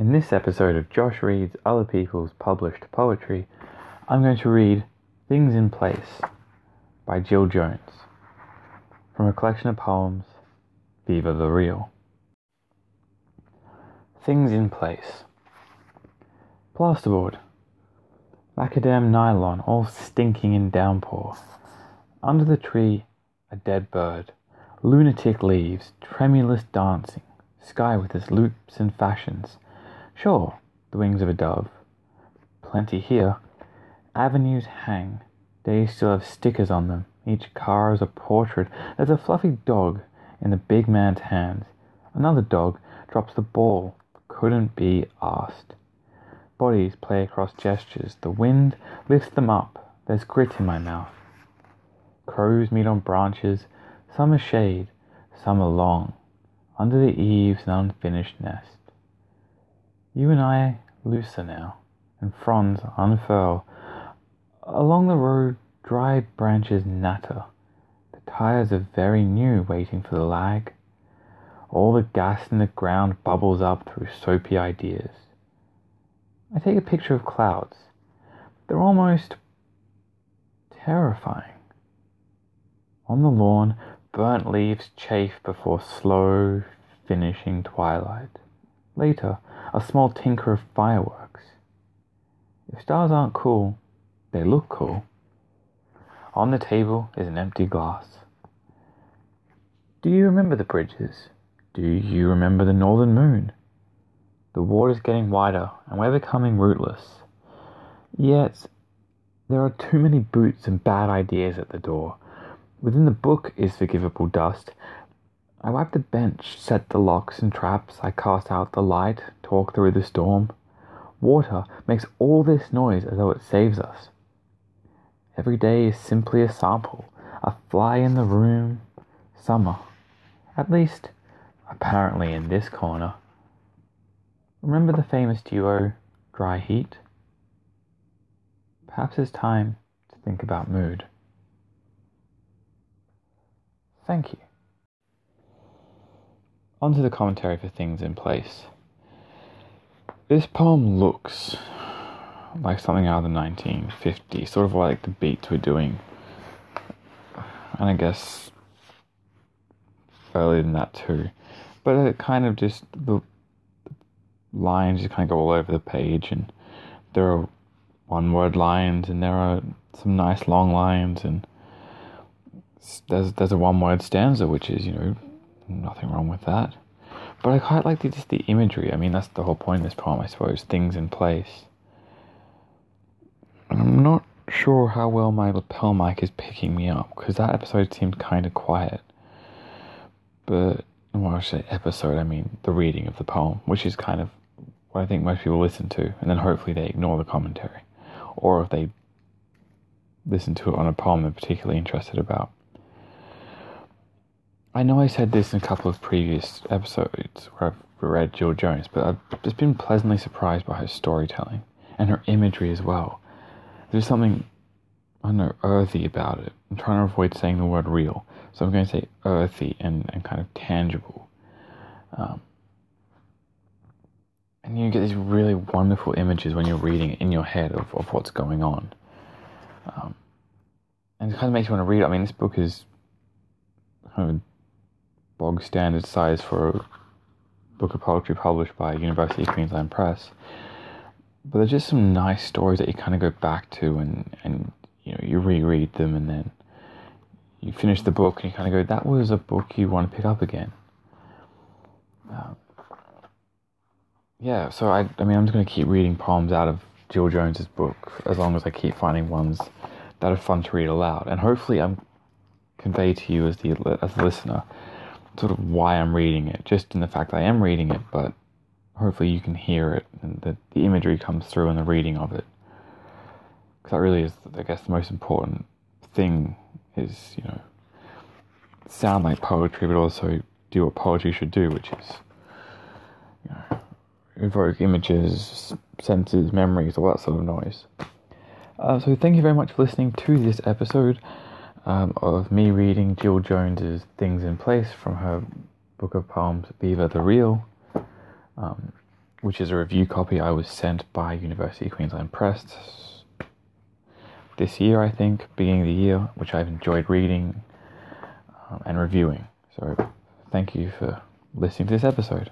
In this episode of Josh Reads Other People's Published Poetry, I'm going to read Things in Place by Jill Jones from a collection of poems, Viva the Real. Things in Place. Plasterboard, macadam nylon, all stinking in downpour. Under the tree, a dead bird, lunatic leaves, tremulous dancing, sky with its loops and fashions Sure, the wings of a dove. Plenty here. Avenues hang. They still have stickers on them. Each car is a portrait. There's a fluffy dog in the big man's hands. Another dog drops the ball. Couldn't be asked. Bodies play across gestures. The wind lifts them up. There's grit in my mouth. Crows meet on branches. Some are shade, some are long. Under the eaves, an unfinished nest. You and I looser now, and fronds unfurl. Along the road, dry branches natter. The tires are very new, waiting for the lag. All the gas in the ground bubbles up through soapy ideas. I take a picture of clouds. They're almost terrifying. On the lawn, burnt leaves chafe before slow finishing twilight. Later, a small tinker of fireworks. If stars aren't cool, they look cool. On the table is an empty glass. Do you remember the bridges? Do you remember the northern moon? The water's getting wider and we're becoming rootless. Yet, there are too many boots and bad ideas at the door. Within the book is forgivable dust, I wipe the bench, set the locks and traps, I cast out the light, talk through the storm. Water makes all this noise as though it saves us. Every day is simply a sample, a fly in the room, summer. At least, apparently in this corner. Remember the famous duo, Dry Heat? Perhaps it's time to think about mood. Thank you. Onto the commentary for things in place. This poem looks like something out of the 1950s, sort of like the beats we're doing. And I guess earlier than that too. But it kind of just, the lines just kind of go all over the page, and there are one word lines, and there are some nice long lines, and there's, there's a one word stanza, which is, you know, nothing wrong with that. But I quite like the, just the imagery. I mean, that's the whole point of this poem, I suppose. Things in place. I'm not sure how well my lapel mic is picking me up because that episode seemed kind of quiet. But when I say episode, I mean the reading of the poem, which is kind of what I think most people listen to, and then hopefully they ignore the commentary, or if they listen to it on a poem they're particularly interested about. I know I said this in a couple of previous episodes where I've read Jill Jones, but I've just been pleasantly surprised by her storytelling and her imagery as well. There's something, I don't know, earthy about it. I'm trying to avoid saying the word real, so I'm going to say earthy and, and kind of tangible. Um, and you get these really wonderful images when you're reading in your head of, of what's going on. Um, and it kind of makes you want to read it. I mean, this book is kind of bog standard size for a book of poetry published by University of Queensland Press. But there's just some nice stories that you kind of go back to and, and you know, you reread them and then you finish the book and you kind of go, that was a book you want to pick up again. Um, yeah, so I, I mean, I'm just going to keep reading poems out of Jill Jones's book as long as I keep finding ones that are fun to read aloud. And hopefully, I'm convey to you as the as the listener sort of why I'm reading it, just in the fact that I am reading it, but hopefully you can hear it and that the imagery comes through in the reading of it. Because that really is, I guess, the most important thing is, you know, sound like poetry, but also do what poetry should do, which is, you know, evoke images, senses, memories, all that sort of noise. Uh, so thank you very much for listening to this episode um, of me reading Jill Jones's Things in Place from her book of poems, Viva the Real. Um, which is a review copy I was sent by University of Queensland Press this year, I think, beginning of the year, which I've enjoyed reading um, and reviewing. So thank you for listening to this episode.